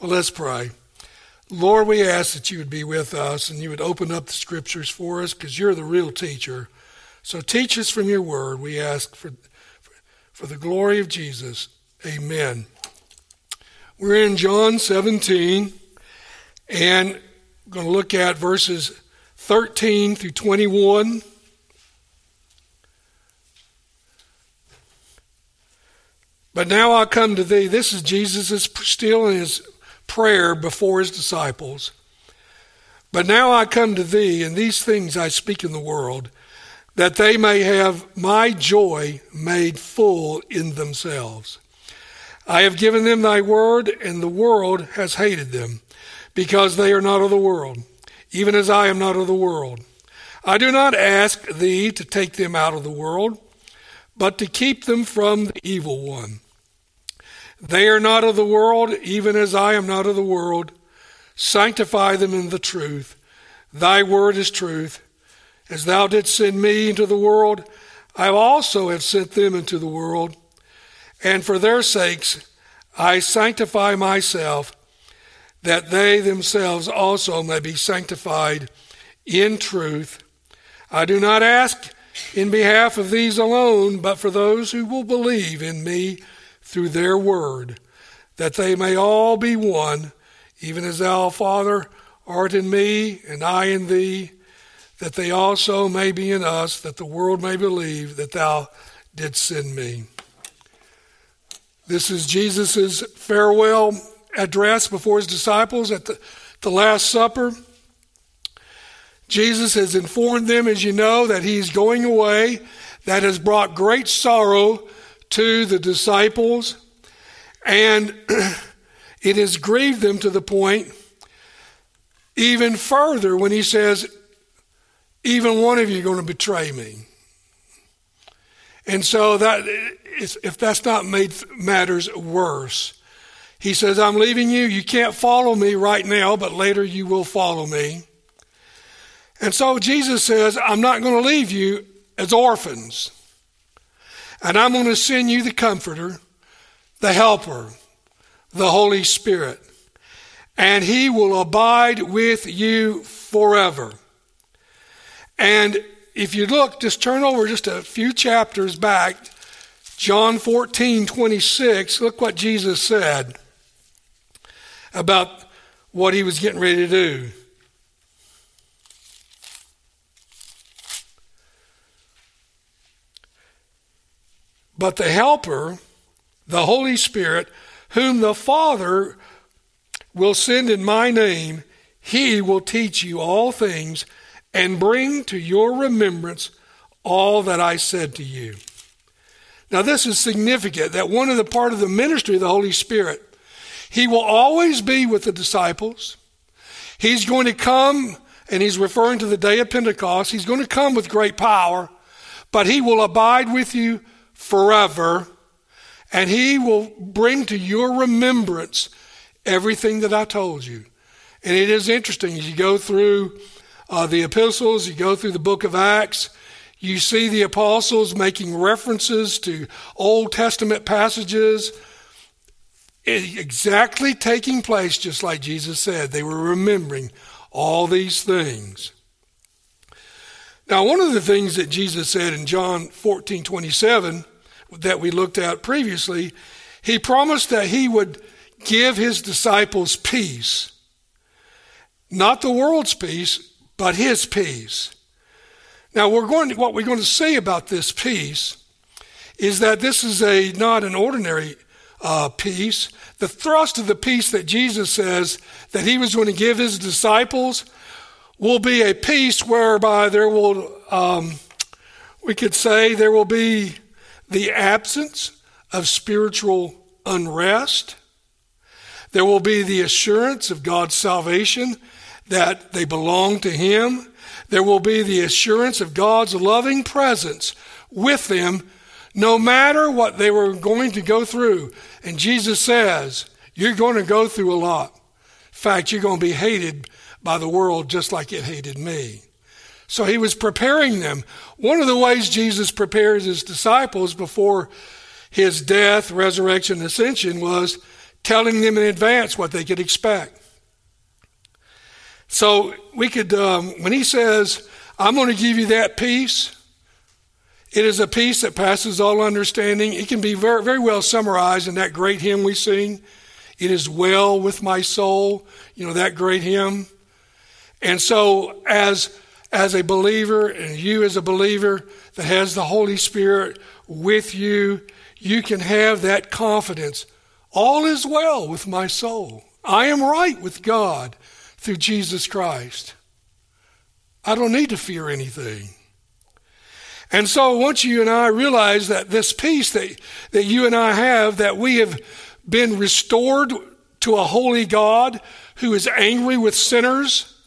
Well, let's pray. Lord, we ask that you would be with us and you would open up the scriptures for us because you're the real teacher. So teach us from your word. We ask for, for the glory of Jesus. Amen. We're in John 17 and we're going to look at verses 13 through 21. But now I come to thee. This is Jesus' still in his prayer before his disciples. But now I come to thee, and these things I speak in the world, that they may have my joy made full in themselves. I have given them thy word, and the world has hated them, because they are not of the world, even as I am not of the world. I do not ask thee to take them out of the world, but to keep them from the evil one. They are not of the world, even as I am not of the world. Sanctify them in the truth. Thy word is truth. As thou didst send me into the world, I also have sent them into the world. And for their sakes I sanctify myself, that they themselves also may be sanctified in truth. I do not ask in behalf of these alone, but for those who will believe in me through their word, that they may all be one, even as thou, Father, art in me, and I in thee, that they also may be in us, that the world may believe that thou didst send me. This is Jesus' farewell address before his disciples at the, the Last Supper. Jesus has informed them, as you know, that he's going away. That has brought great sorrow to the disciples, and it has grieved them to the point even further when he says, Even one of you are going to betray me. And so that if that's not made matters worse, he says, I'm leaving you. You can't follow me right now, but later you will follow me. And so Jesus says, I'm not going to leave you as orphans. And I'm going to send you the Comforter, the Helper, the Holy Spirit. And He will abide with you forever. And if you look, just turn over just a few chapters back, John 14, 26, look what Jesus said about what He was getting ready to do. But the Helper, the Holy Spirit, whom the Father will send in my name, he will teach you all things and bring to your remembrance all that I said to you. Now, this is significant that one of the part of the ministry of the Holy Spirit, he will always be with the disciples. He's going to come, and he's referring to the day of Pentecost. He's going to come with great power, but he will abide with you forever, and he will bring to your remembrance everything that I told you. And it is interesting as you go through uh, the epistles, you go through the book of Acts, you see the apostles making references to Old Testament passages, exactly taking place just like Jesus said. They were remembering all these things. Now, one of the things that Jesus said in John 14 27 that we looked at previously, he promised that he would give his disciples peace. Not the world's peace, but his peace. Now, we're going to, what we're going to say about this peace is that this is a not an ordinary uh, peace. The thrust of the peace that Jesus says that he was going to give his disciples will be a peace whereby there will, um, we could say, there will be the absence of spiritual unrest. There will be the assurance of God's salvation that they belong to Him. There will be the assurance of God's loving presence with them no matter what they were going to go through. And Jesus says, You're going to go through a lot. In fact, you're going to be hated by the world just like it hated me. So he was preparing them. One of the ways Jesus prepares his disciples before his death, resurrection, ascension was telling them in advance what they could expect. So we could, um, when he says, I'm going to give you that peace, it is a peace that passes all understanding. It can be very, very well summarized in that great hymn we sing. It is well with my soul, you know, that great hymn. And so, as, as a believer, and you as a believer that has the Holy Spirit with you, you can have that confidence. All is well with my soul. I am right with God through Jesus Christ. I don't need to fear anything. And so once you and I realize that this peace that, that you and I have, that we have been restored to a holy God who is angry with sinners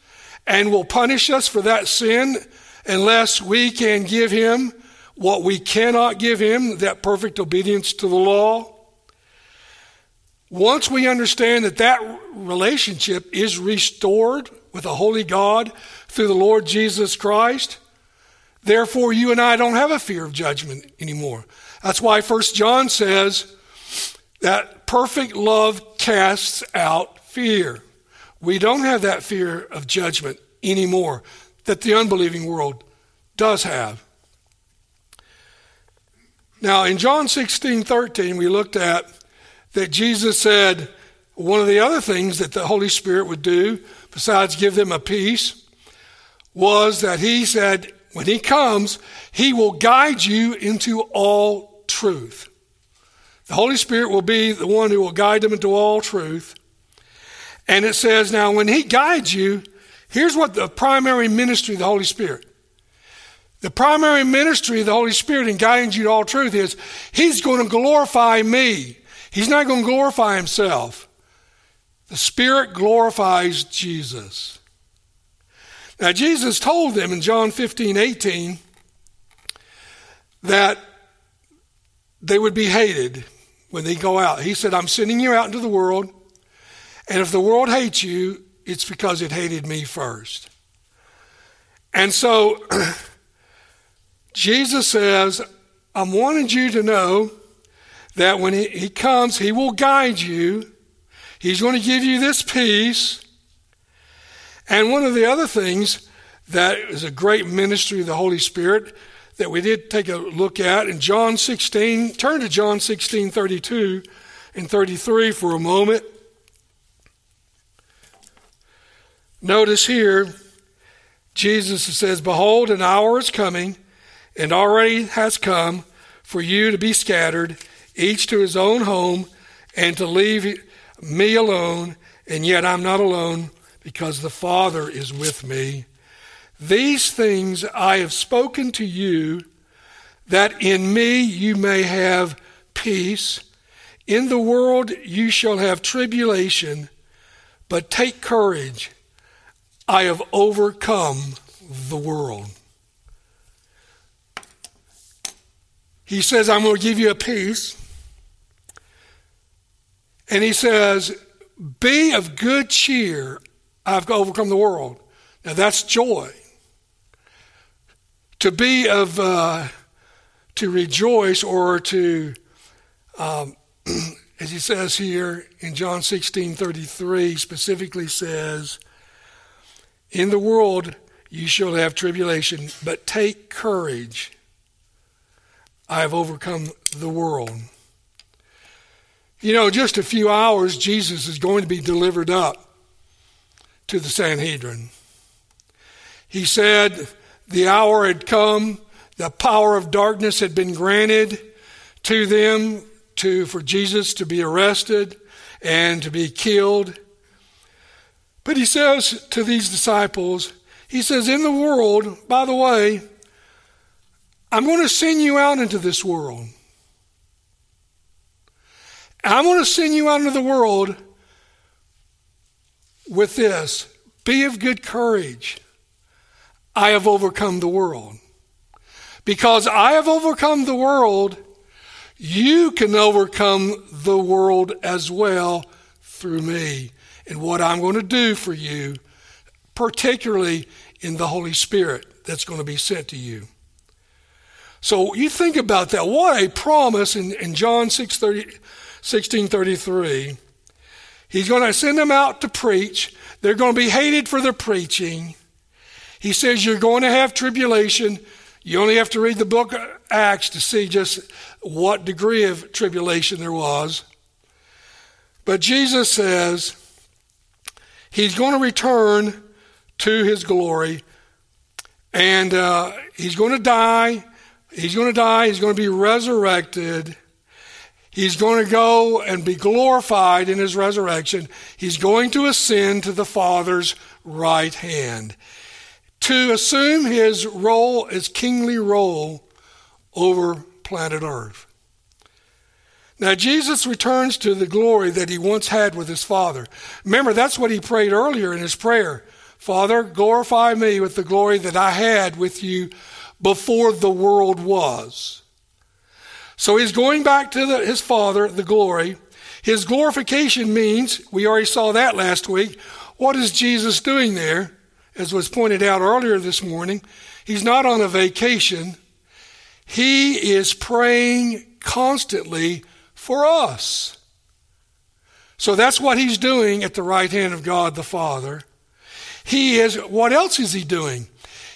and will punish us for that sin unless we can give him what we cannot give him, that perfect obedience to the law. Once we understand that that relationship is restored with a holy God through the Lord Jesus Christ, therefore you and I don't have a fear of judgment anymore. That's why First John says that perfect love casts out fear. We don't have that fear of judgment anymore that the unbelieving world does have. Now, in John 16 13, we looked at that Jesus said one of the other things that the Holy Spirit would do, besides give them a peace, was that He said, when He comes, He will guide you into all truth. The Holy Spirit will be the one who will guide them into all truth. And it says, now, when He guides you, here's what the primary ministry of the Holy Spirit the primary ministry of the Holy Spirit in guiding you to all truth is He's going to glorify me. He's not going to glorify Himself. The Spirit glorifies Jesus. Now, Jesus told them in John 15, 18 that they would be hated when they go out. He said, I'm sending you out into the world, and if the world hates you, it's because it hated me first. And so, Jesus says, I'm wanting you to know that when he, he comes, he will guide you. He's going to give you this peace. And one of the other things that is a great ministry of the Holy Spirit that we did take a look at in John 16, turn to John 16, 32 and 33 for a moment. Notice here, Jesus says, Behold, an hour is coming and already has come for you to be scattered, each to his own home, and to leave me alone, and yet I'm not alone, because the Father is with me. These things I have spoken to you, that in me you may have peace. In the world you shall have tribulation, but take courage. I have overcome the world. He says, I'm going to give you a peace. And he says, Be of good cheer. I've overcome the world. Now that's joy. To be of, uh, to rejoice or to, um, as he says here in John 16 33, specifically says, In the world you shall have tribulation, but take courage. I have overcome the world. You know, just a few hours, Jesus is going to be delivered up to the Sanhedrin. He said the hour had come, the power of darkness had been granted to them to, for Jesus to be arrested and to be killed. But he says to these disciples, he says, In the world, by the way, I'm going to send you out into this world. I'm going to send you out into the world with this be of good courage. I have overcome the world. Because I have overcome the world, you can overcome the world as well through me and what I'm going to do for you, particularly in the Holy Spirit that's going to be sent to you. So you think about that. What a promise in, in John 6, 30, 16 33 He's going to send them out to preach. They're going to be hated for their preaching. He says you're going to have tribulation. You only have to read the book of Acts to see just what degree of tribulation there was. But Jesus says he's going to return to his glory and uh, he's going to die. He's going to die. He's going to be resurrected. He's going to go and be glorified in his resurrection. He's going to ascend to the Father's right hand to assume his role, his kingly role over planet Earth. Now, Jesus returns to the glory that he once had with his Father. Remember, that's what he prayed earlier in his prayer. Father, glorify me with the glory that I had with you before the world was. So he's going back to the, his Father, the glory. His glorification means, we already saw that last week. What is Jesus doing there? As was pointed out earlier this morning, he's not on a vacation. He is praying constantly for us. So that's what he's doing at the right hand of God the Father. He is, what else is he doing?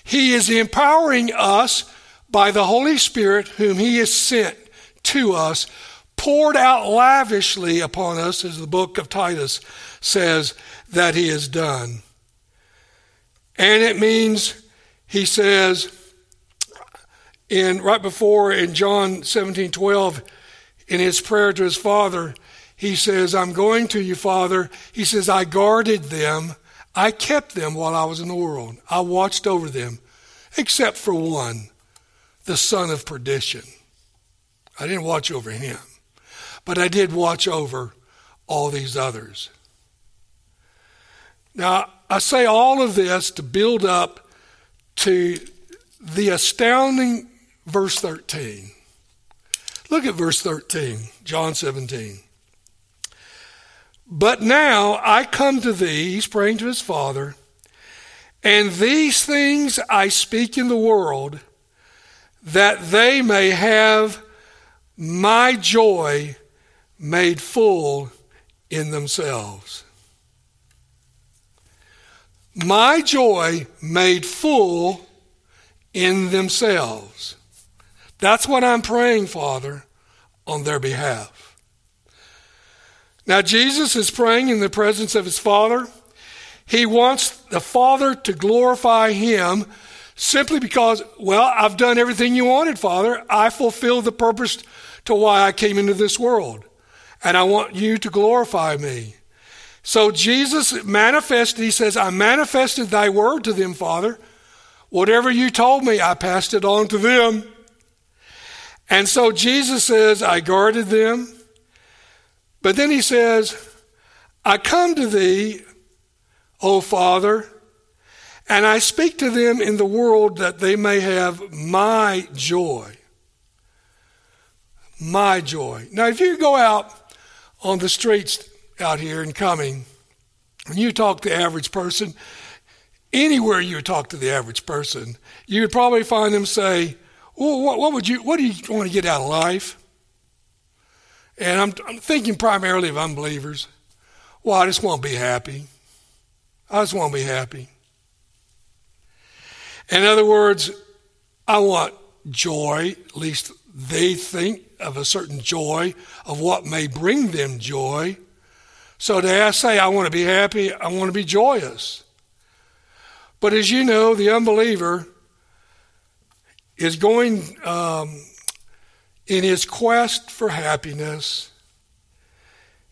He is empowering us by the Holy Spirit, whom he has sent to us, poured out lavishly upon us, as the book of Titus says that he has done. And it means, he says, in right before in John 17 12, in his prayer to his father, he says, I'm going to you, Father. He says, I guarded them I kept them while I was in the world. I watched over them, except for one, the son of perdition. I didn't watch over him, but I did watch over all these others. Now, I say all of this to build up to the astounding verse 13. Look at verse 13, John 17. But now I come to thee, he's praying to his Father, and these things I speak in the world, that they may have my joy made full in themselves. My joy made full in themselves. That's what I'm praying, Father, on their behalf. Now, Jesus is praying in the presence of his Father. He wants the Father to glorify him simply because, well, I've done everything you wanted, Father. I fulfilled the purpose to why I came into this world. And I want you to glorify me. So Jesus manifested, he says, I manifested thy word to them, Father. Whatever you told me, I passed it on to them. And so Jesus says, I guarded them. But then he says, I come to thee, O Father, and I speak to them in the world that they may have my joy. My joy. Now, if you go out on the streets out here and coming, and you talk to the average person, anywhere you talk to the average person, you would probably find them say, what, what would you, what do you want to get out of life? And I'm, I'm thinking primarily of unbelievers. Well, I just want to be happy. I just want to be happy. In other words, I want joy, at least they think of a certain joy, of what may bring them joy. So to say, I want to be happy, I want to be joyous. But as you know, the unbeliever is going um, in his quest for happiness,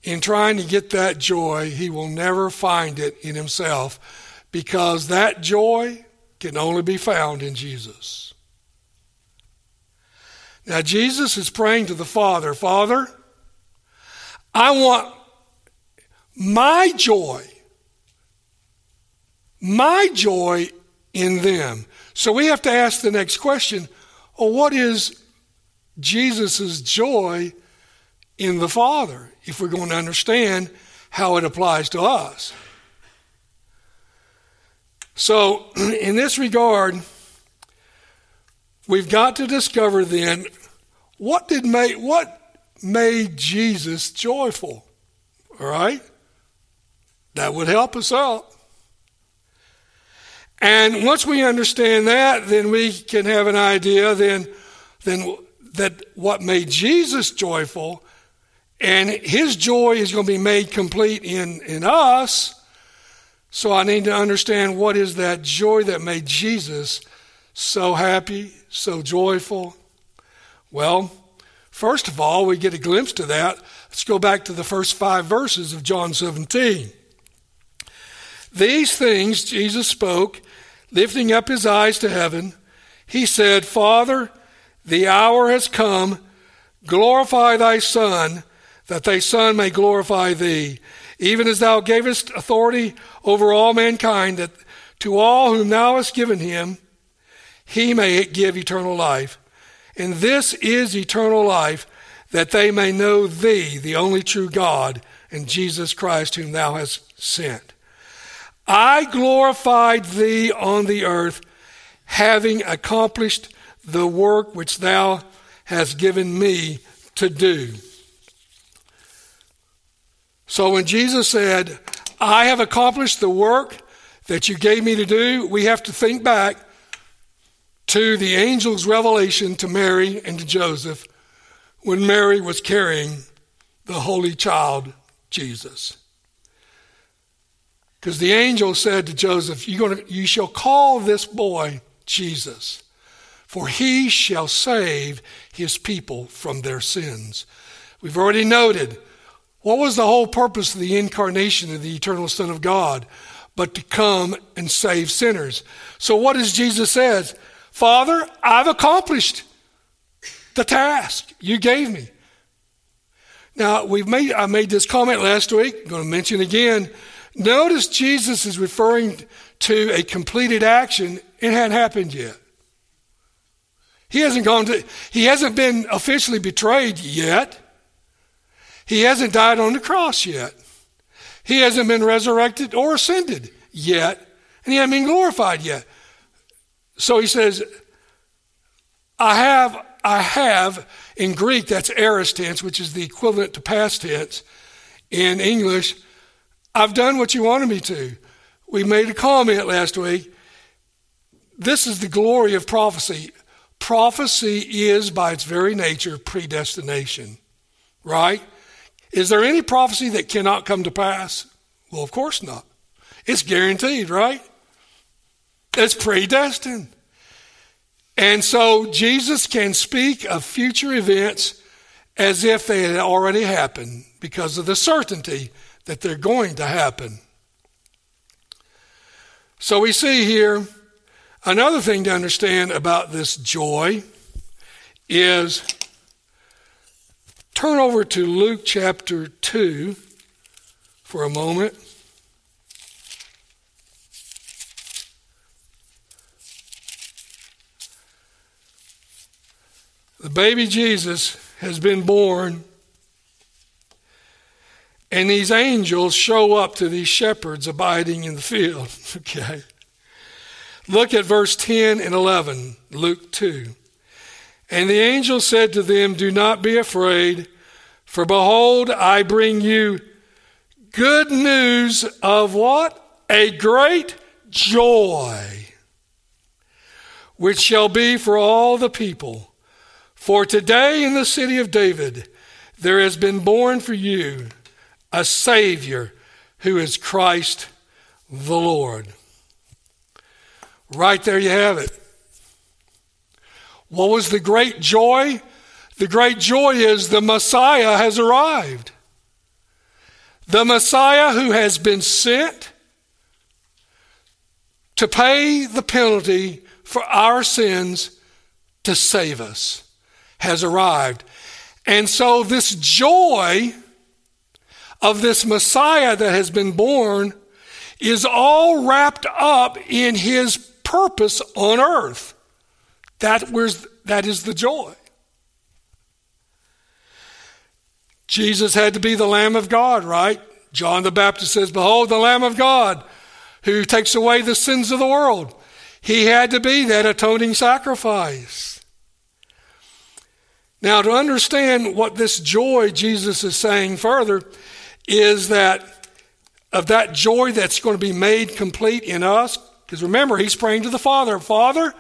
in trying to get that joy, he will never find it in himself because that joy can only be found in Jesus. Now, Jesus is praying to the Father Father, I want my joy, my joy in them. So we have to ask the next question well, what is Jesus' joy in the Father if we're going to understand how it applies to us. So, in this regard, we've got to discover then what did make what made Jesus joyful. All right? That would help us out. And once we understand that, then we can have an idea then, then that what made Jesus joyful and his joy is going to be made complete in, in us. So I need to understand what is that joy that made Jesus so happy, so joyful. Well, first of all, we get a glimpse to that. Let's go back to the first five verses of John 17. These things Jesus spoke, lifting up his eyes to heaven. He said, Father, the hour has come. Glorify thy Son, that thy Son may glorify thee, even as thou gavest authority over all mankind, that to all whom thou hast given him, he may give eternal life. And this is eternal life, that they may know thee, the only true God, and Jesus Christ, whom thou hast sent. I glorified thee on the earth, having accomplished the work which thou hast given me to do. So when Jesus said, I have accomplished the work that you gave me to do, we have to think back to the angel's revelation to Mary and to Joseph when Mary was carrying the holy child, Jesus. Because the angel said to Joseph, gonna, You shall call this boy Jesus for he shall save his people from their sins. We've already noted what was the whole purpose of the incarnation of the eternal Son of God but to come and save sinners. So what does Jesus says? Father, I've accomplished the task you gave me. Now, we've made, I made this comment last week. I'm going to mention again. Notice Jesus is referring to a completed action. It hadn't happened yet. He hasn't gone to, he hasn't been officially betrayed yet. He hasn't died on the cross yet. He hasn't been resurrected or ascended yet. And he hasn't been glorified yet. So he says, I have, I have, in Greek, that's aorist tense, which is the equivalent to past tense. In English, I've done what you wanted me to. We made a comment last week. This is the glory of prophecy. Prophecy is, by its very nature, predestination, right? Is there any prophecy that cannot come to pass? Well, of course not. It's guaranteed, right? It's predestined. And so Jesus can speak of future events as if they had already happened because of the certainty that they're going to happen. So we see here Another thing to understand about this joy is turn over to Luke chapter 2 for a moment. The baby Jesus has been born, and these angels show up to these shepherds abiding in the field. Okay. Look at verse 10 and 11, Luke 2. And the angel said to them, Do not be afraid, for behold, I bring you good news of what? A great joy, which shall be for all the people. For today in the city of David there has been born for you a Savior who is Christ the Lord. Right there you have it. What was the great joy? The great joy is the Messiah has arrived. The Messiah who has been sent to pay the penalty for our sins to save us has arrived. And so, this joy of this Messiah that has been born is all wrapped up in his purpose on earth. That, was, that is the joy. Jesus had to be the Lamb of God, right? John the Baptist says, Behold, the Lamb of God who takes away the sins of the world. He had to be that atoning sacrifice. Now, to understand what this joy Jesus is saying further is that of that joy that's going to be made complete in us. Because remember, he's praying to the Father, Father,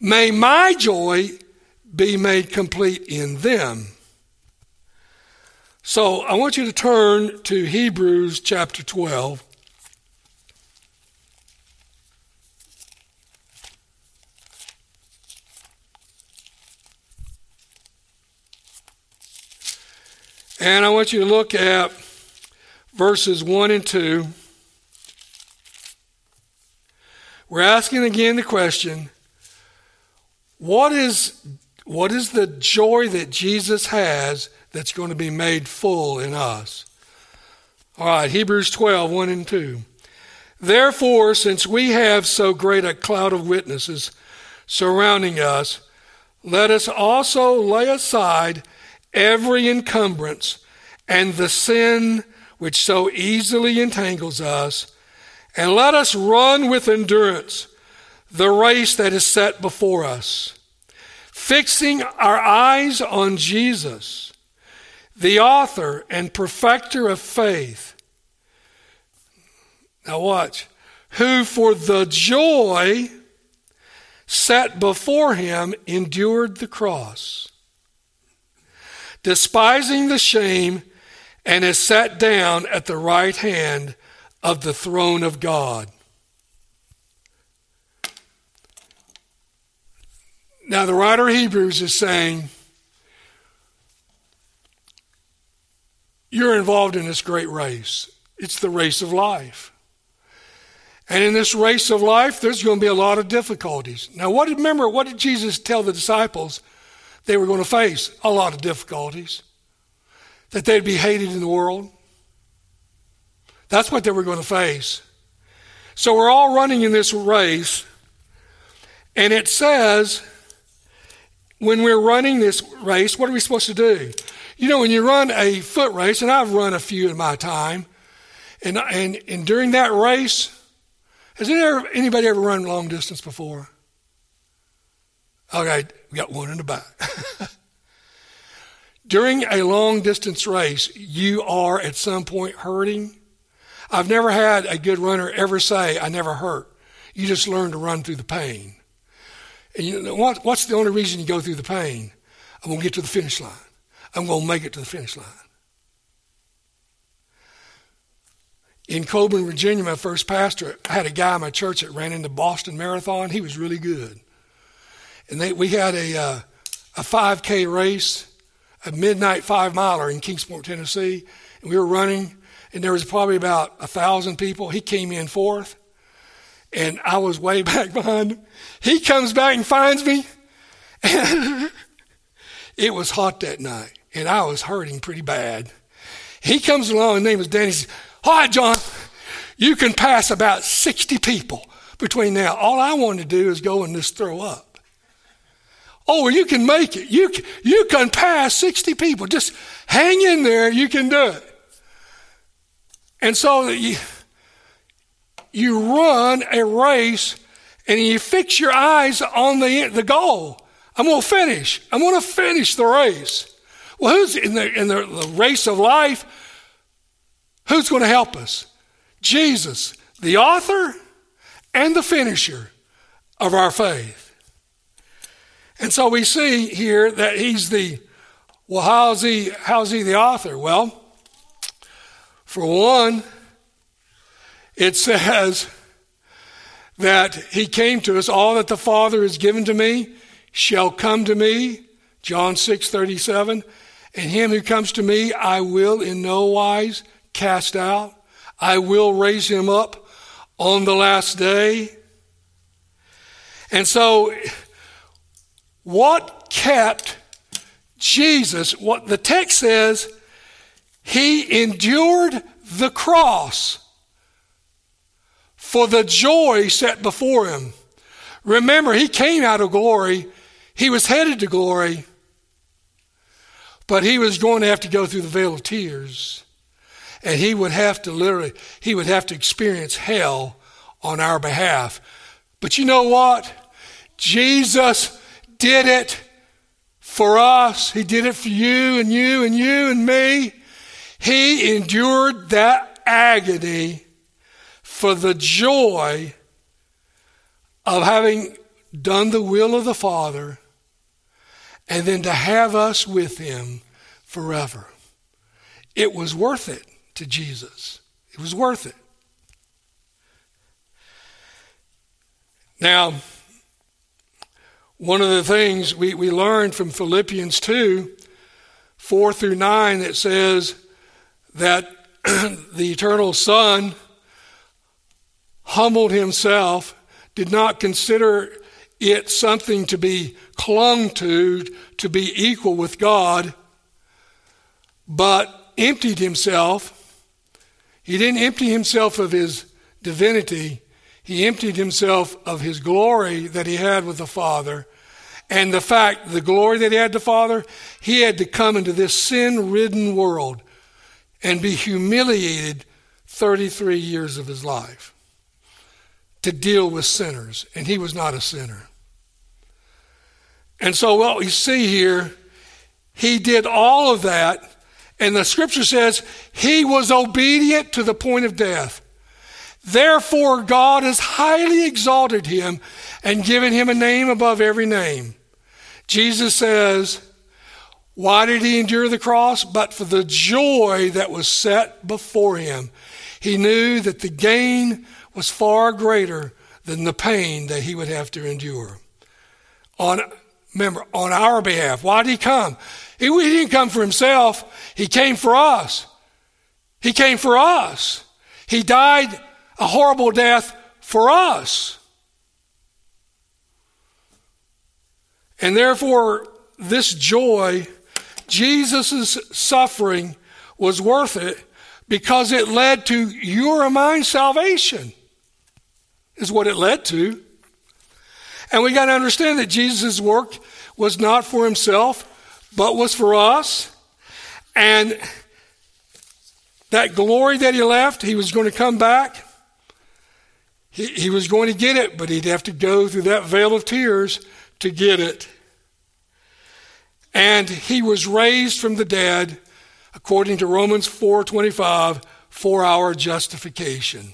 may my joy be made complete in them. So I want you to turn to Hebrews chapter 12. And I want you to look at verses 1 and 2. We're asking again the question what is, what is the joy that Jesus has that's going to be made full in us? All right, Hebrews 12, 1 and 2. Therefore, since we have so great a cloud of witnesses surrounding us, let us also lay aside every encumbrance and the sin which so easily entangles us, and let us run with endurance the race that is set before us, fixing our eyes on Jesus, the author and perfecter of faith. Now, watch. Who for the joy set before him endured the cross despising the shame, and is sat down at the right hand of the throne of God. Now, the writer of Hebrews is saying, You're involved in this great race. It's the race of life. And in this race of life, there's going to be a lot of difficulties. Now, what remember, what did Jesus tell the disciples? they were going to face a lot of difficulties, that they'd be hated in the world. That's what they were going to face. So we're all running in this race, and it says, when we're running this race, what are we supposed to do? You know, when you run a foot race, and I've run a few in my time, and, and, and during that race, has anybody ever run long distance before? Okay, we got one in the back. During a long distance race, you are at some point hurting. I've never had a good runner ever say, I never hurt. You just learn to run through the pain. And you know, what, what's the only reason you go through the pain? I'm going to get to the finish line. I'm going to make it to the finish line. In Coeburn, Virginia, my first pastor, I had a guy in my church that ran in the Boston Marathon. He was really good and they, we had a uh, a 5K race, a midnight five miler in Kingsport, Tennessee, and we were running, and there was probably about a thousand people. He came in fourth, and I was way back behind him. He comes back and finds me, and it was hot that night, and I was hurting pretty bad. He comes along, his name is Danny. He says, All right, John, you can pass about 60 people between now. All I wanted to do is go and just throw up. Oh, you can make it. You, you can pass 60 people. Just hang in there. You can do it. And so you, you run a race and you fix your eyes on the, the goal. I'm going to finish. I'm going to finish the race. Well, who's in the, in the, the race of life? Who's going to help us? Jesus, the author and the finisher of our faith. And so we see here that he's the, well, how's he, how's he the author? Well, for one, it says that he came to us, all that the Father has given to me shall come to me, John 6 37. And him who comes to me, I will in no wise cast out. I will raise him up on the last day. And so what kept Jesus, what the text says, he endured the cross for the joy set before him. Remember, he came out of glory, he was headed to glory, but he was going to have to go through the vale of tears. And he would have to literally, he would have to experience hell on our behalf. But you know what? Jesus did it for us. He did it for you and you and you and me. He endured that agony for the joy of having done the will of the Father and then to have us with him forever. It was worth it to Jesus. It was worth it. Now, one of the things we, we learned from Philippians 2 4 through 9 that says that the eternal Son humbled himself, did not consider it something to be clung to, to be equal with God, but emptied himself. He didn't empty himself of his divinity, he emptied himself of his glory that he had with the Father. And the fact, the glory that he had the Father, he had to come into this sin ridden world and be humiliated 33 years of his life to deal with sinners. And he was not a sinner. And so, what we see here, he did all of that. And the scripture says he was obedient to the point of death. Therefore, God has highly exalted him and given him a name above every name. Jesus says, Why did he endure the cross? But for the joy that was set before him. He knew that the gain was far greater than the pain that he would have to endure. On, remember, on our behalf. Why did he come? He, he didn't come for himself, he came for us. He came for us. He died a horrible death for us. And therefore, this joy, Jesus' suffering, was worth it because it led to your and mine salvation, is what it led to. And we got to understand that Jesus' work was not for himself, but was for us. And that glory that he left, he was going to come back he, he was going to get it, but he'd have to go through that vale of tears to get it. And he was raised from the dead, according to Romans 4:25, for our justification.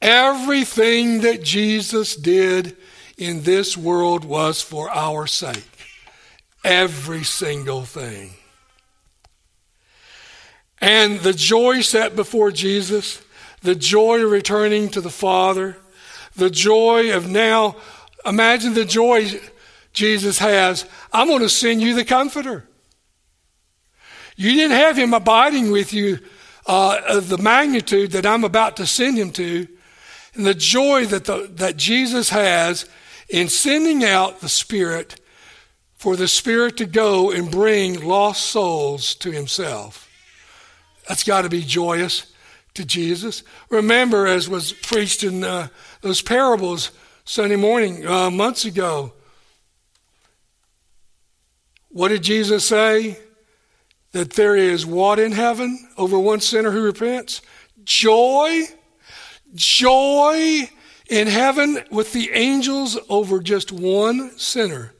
Everything that Jesus did in this world was for our sake. Every single thing. And the joy set before Jesus the joy of returning to the Father, the joy of now, imagine the joy Jesus has. I'm going to send you the Comforter. You didn't have him abiding with you uh, of the magnitude that I'm about to send him to, and the joy that, the, that Jesus has in sending out the Spirit for the Spirit to go and bring lost souls to himself. That's got to be joyous to Jesus. Remember, as was preached in uh, those parables Sunday morning uh, months ago, what did Jesus say? That there is what in heaven over one sinner who repents? Joy. Joy in heaven with the angels over just one sinner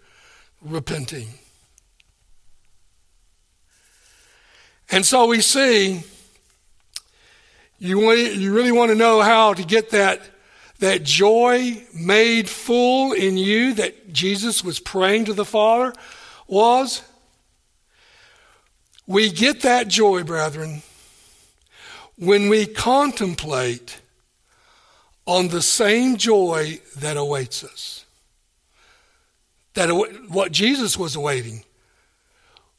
repenting. And so we see you, want, you really want to know how to get that, that joy made full in you that Jesus was praying to the Father? Was we get that joy, brethren, when we contemplate on the same joy that awaits us. That what Jesus was awaiting.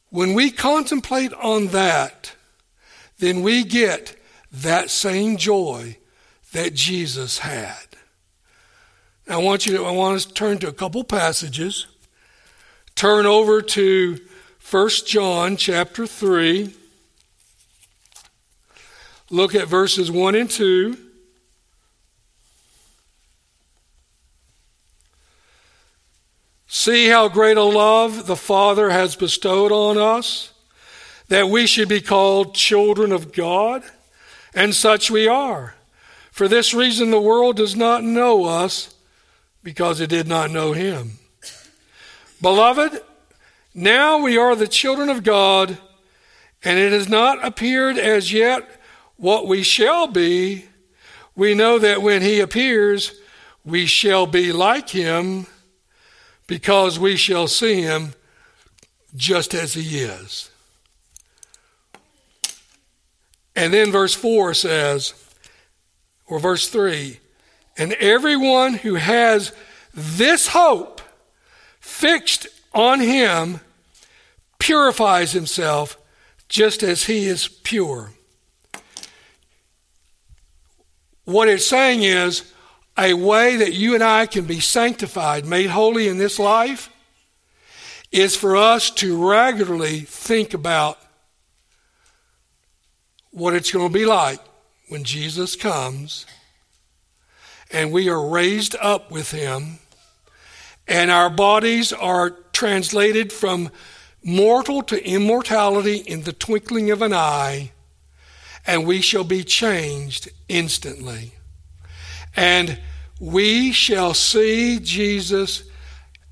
When we contemplate on that, then we get that same joy that Jesus had. Now, I want you to, I want us to turn to a couple passages. Turn over to 1 John chapter 3. Look at verses 1 and 2. See how great a love the Father has bestowed on us, that we should be called children of God. And such we are. For this reason, the world does not know us because it did not know him. Beloved, now we are the children of God, and it has not appeared as yet what we shall be, we know that when he appears, we shall be like him because we shall see him just as he is. And then verse 4 says, or verse 3, and everyone who has this hope fixed on him purifies himself just as he is pure. What it's saying is a way that you and I can be sanctified, made holy in this life, is for us to regularly think about what it's going to be like when Jesus comes. And we are raised up with him. And our bodies are translated from mortal to immortality in the twinkling of an eye. And we shall be changed instantly. And we shall see Jesus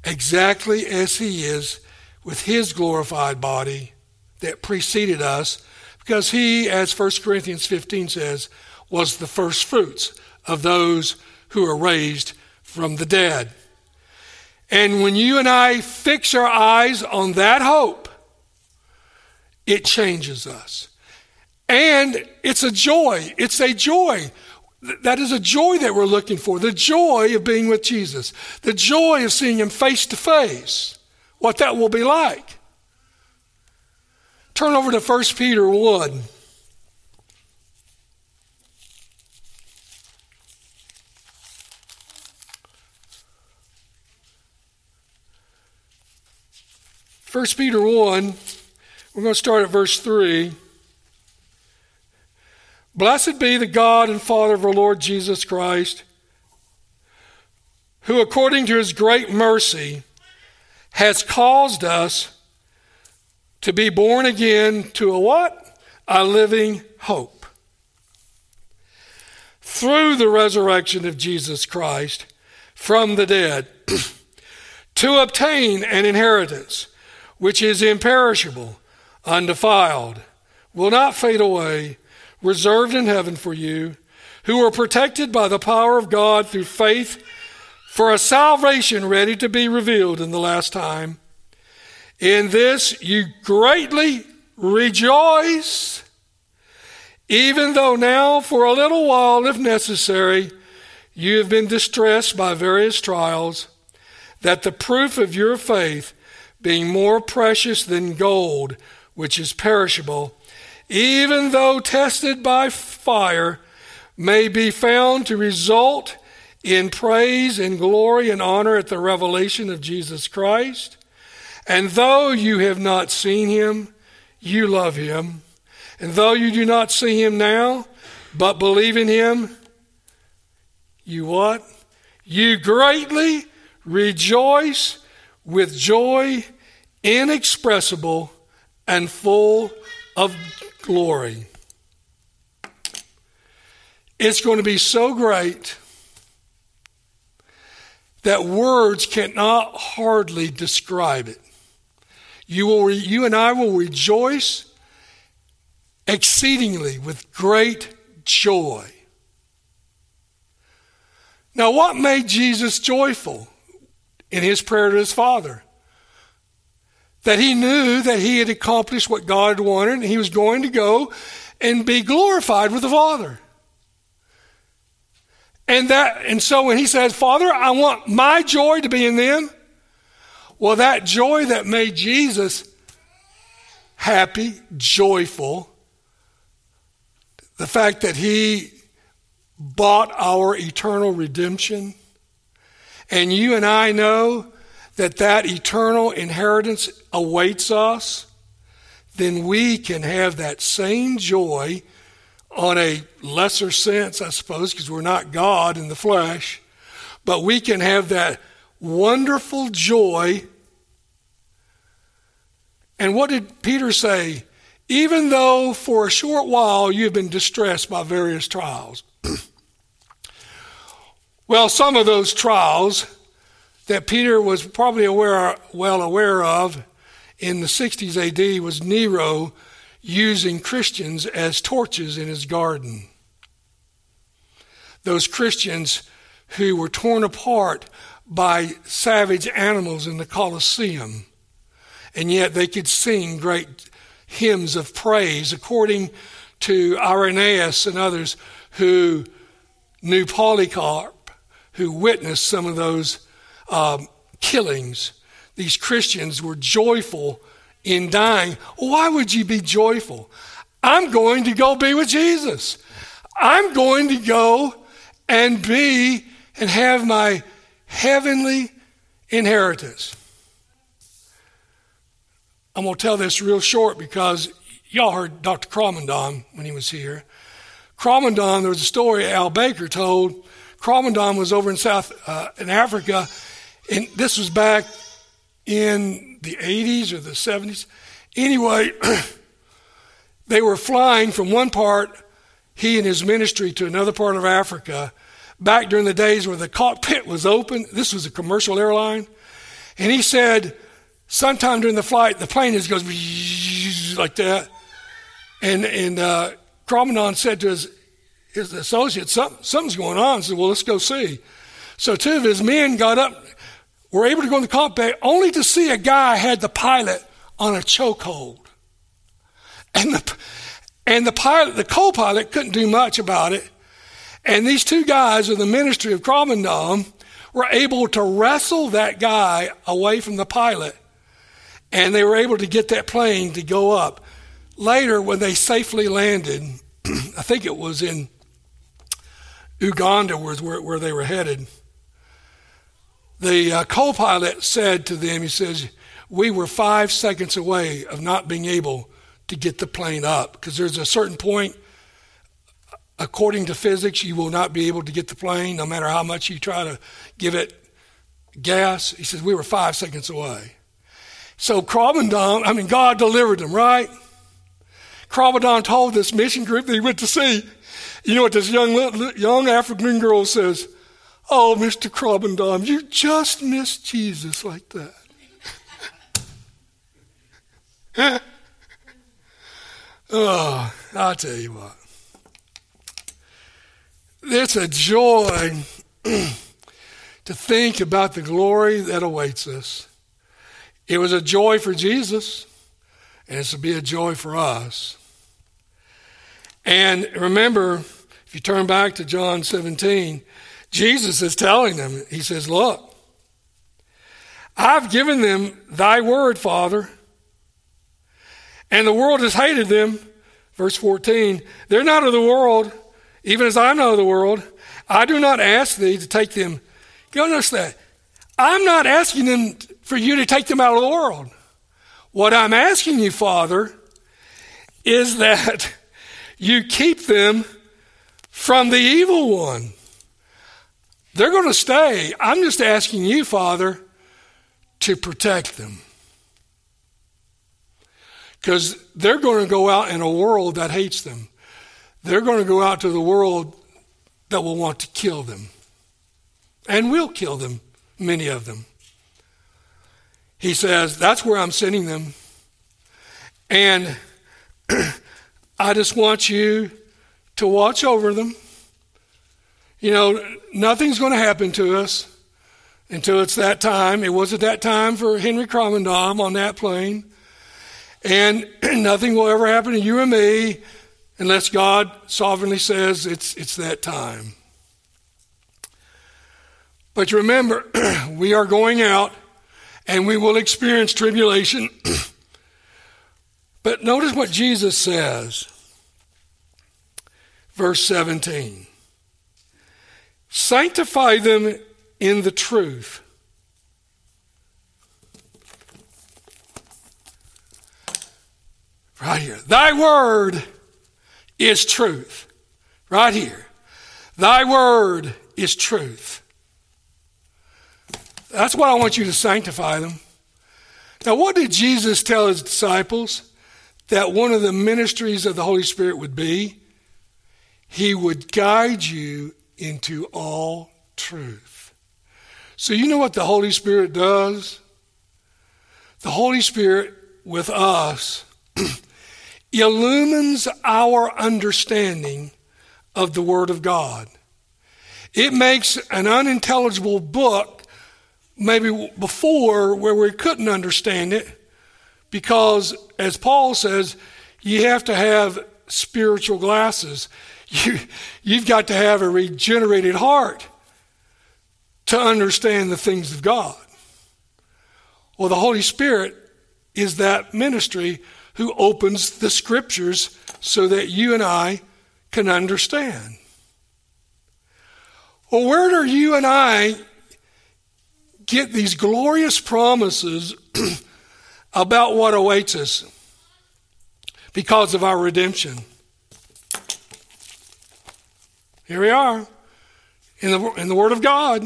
exactly as he is with his glorified body that preceded us because he, as 1 Corinthians 15 says, was the first fruits of those who are raised from the dead. And when you and I fix our eyes on that hope, it changes us. And it's a joy. It's a joy. That is a joy that we're looking for. The joy of being with Jesus. The joy of seeing Him face to face. What that will be like. Turn over to 1 Peter 1. First Peter 1, we're going to start at verse 3. Blessed be the God and Father of our Lord Jesus Christ, who according to his great mercy has caused us to be born again to a what? A living hope. Through the resurrection of Jesus Christ from the dead, to obtain an inheritance which is imperishable, undefiled, will not fade away reserved in heaven for you, who are protected by the power of God through faith for a salvation ready to be revealed in the last time. In this you greatly rejoice, even though now, for a little while, if necessary, you have been distressed by various trials, that the proof of your faith, being more precious than gold, which is perishable, even though tested by fire, may be found to result in praise and glory and honor at the revelation of Jesus Christ. And though you have not seen him, you love him. And though you do not see him now, but believe in him, you what? You greatly rejoice with joy inexpressible and full of glory. It's going to be so great that words cannot hardly describe it. You, will, you and I will rejoice exceedingly with great joy. Now, what made Jesus joyful in his prayer to his Father? that he knew that he had accomplished what God wanted and he was going to go and be glorified with the Father. And that and so when he says, "Father, I want my joy to be in them," well that joy that made Jesus happy, joyful, the fact that he bought our eternal redemption, and you and I know that that eternal inheritance awaits us, then we can have that same joy on a lesser sense, I suppose, because we're not God in the flesh, but we can have that wonderful joy. And what did Peter say? Even though for a short while you've been distressed by various trials. well, some of those trials that Peter was probably aware, well aware of in the 60s AD was Nero using Christians as torches in his garden. Those Christians who were torn apart by savage animals in the Colosseum, and yet they could sing great hymns of praise, according to Irenaeus and others who knew Polycarp, who witnessed some of those um, killings. These Christians were joyful in dying. Why would you be joyful? I'm going to go be with Jesus. I'm going to go and be and have my heavenly inheritance. I'm going to tell this real short because y'all heard Dr. Krabbendam when he was here. Krabbendam, there was a story Al Baker told. Krabbendam was over in South uh, in Africa, and this was back in the 80s or the 70s. Anyway, they were flying from one part, he and his ministry, to another part of Africa, back during the days where the cockpit was open. This was a commercial airline. And he said, sometime during the flight, the plane just goes like that. And, and uh, said to his, his associate, Some, something's going on. He said, well, let's go see. So two of his men got up, were able to go in the cockpit, only to see a guy had the pilot on a chokehold. And the, and the pilot, the co-pilot couldn't do much about it. And these two guys in the ministry of Krabbendam were able to wrestle that guy away from the pilot. And they were able to get that plane to go up. Later, when they safely landed, I think it was in Uganda was where, where they were headed. The uh, co-pilot said to them, he says, we were five seconds away of not being able to get the plane up because there's a certain point according to physics, you will not be able to get the plane no matter how much you try to give it gas. He says, We were five seconds away. So Krabbendam, I mean, God delivered them, right? Krabbendam told this mission group that he went to see. You know what this young, young African girl says? Oh, Mr. Krabbendam, you just missed Jesus like that. Ah, oh, I'll tell you what. It's a joy to think about the glory that awaits us. It was a joy for Jesus, and it's to be a joy for us. And remember, if you turn back to John 17, Jesus is telling them, He says, Look, I've given them thy word, Father, and the world has hated them. Verse 14, they're not of the world even as I know the world, I do not ask thee to take them. You notice that. I'm not asking them for you to take them out of the world. What I'm asking you, Father, is that you keep them from the evil one. They're going to stay. I'm just asking you, Father, to protect them. Because they're going to go out in a world that hates them they're going to go out to the world that will want to kill them and will kill them, many of them. He says, That's where I'm sending them. And I just want you to watch over them. You know, nothing's going to happen to us until it's that time. It wasn't that time for Henry Krabbendam on that plane. And nothing will ever happen to you and me unless God sovereignly says it's, it's that time. But remember, we are going out and we will experience tribulation. but notice what Jesus says. Verse 17 Sanctify them in the truth. Right here. Thy word is truth. Right here. Thy word is truth. That's why I want you to sanctify them. Now, what did Jesus tell his disciples that one of the ministries of the Holy Spirit would be? He would guide you into all truth. So, you know what the Holy Spirit does? The Holy Spirit with us illumines our understanding of the Word of God. It makes an unintelligible book, maybe before, where we couldn't understand it, because, as Paul says, you have to have spiritual glasses. You, you've got to have a regenerated heart to understand the things of God. Well, the Holy Spirit is that ministry who opens the scriptures so that you and I can understand. Well, where do you and I get these glorious promises about what awaits us because of our redemption? Here we are in the, in the Word of God,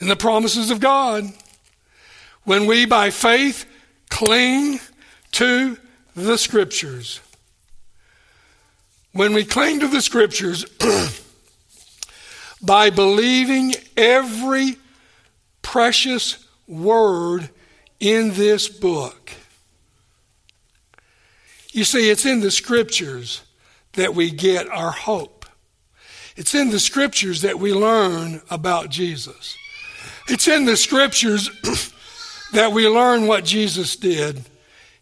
in the promises of God. When we, by faith, cling to the Scriptures. When we cling to the Scriptures, by believing every precious word in this book. You see, it's in the scriptures that we get our hope. It's in the scriptures that we learn about Jesus. It's in the scriptures that we learn what Jesus did.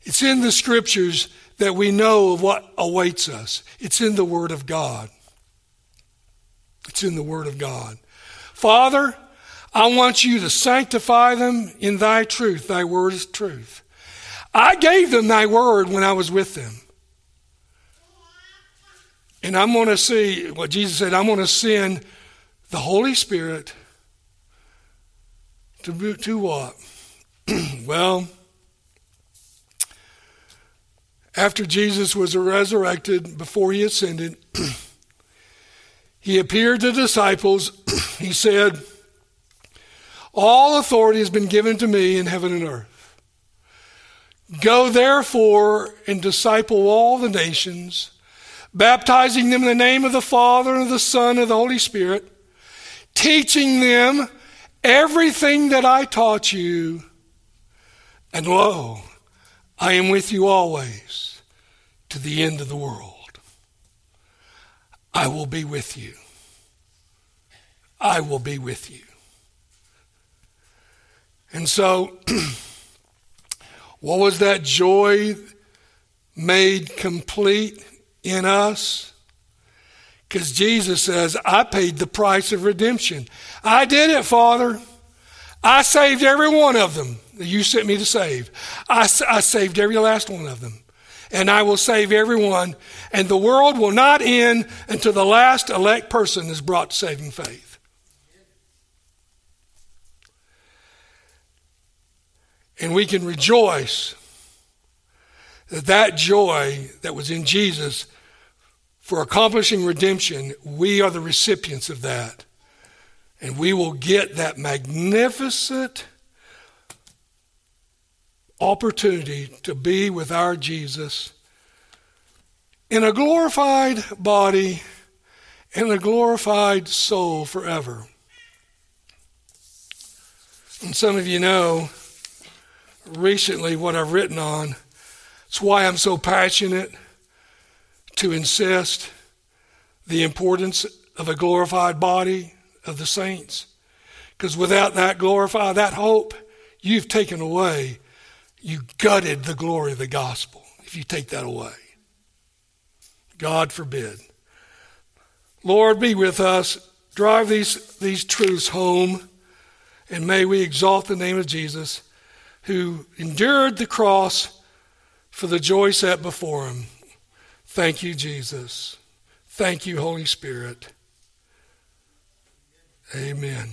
It's in the scriptures that we know of what awaits us. It's in the Word of God. It's in the Word of God. Father, I want you to sanctify them in thy truth. Thy word is truth. I gave them thy word when I was with them. And I'm going to see what Jesus said I'm going to send the Holy Spirit to, to what? well, after Jesus was resurrected, before he ascended, he appeared to the disciples. he said, All authority has been given to me in heaven and earth. Go therefore and disciple all the nations, baptizing them in the name of the Father and of the Son and of the Holy Spirit, teaching them everything that I taught you. And lo, I am with you always to the end of the world. I will be with you. I will be with you. And so, what was that joy made complete in us? Because Jesus says, I paid the price of redemption. I did it, Father. I saved every one of them you sent me to save. I, I saved every last one of them and I will save everyone, and the world will not end until the last elect person is brought to saving faith. And we can rejoice that that joy that was in Jesus for accomplishing redemption, we are the recipients of that. And we will get that magnificent opportunity to be with our Jesus in a glorified body and a glorified soul forever. And some of you know recently what I've written on. It's why I'm so passionate to insist the importance of a glorified body of the saints. Because without that glorified, that hope, you've taken away you gutted the glory of the gospel if you take that away. God forbid. Lord, be with us. Drive these, these truths home. And may we exalt the name of Jesus, who endured the cross for the joy set before him. Thank you, Jesus. Thank you, Holy Spirit. Amen.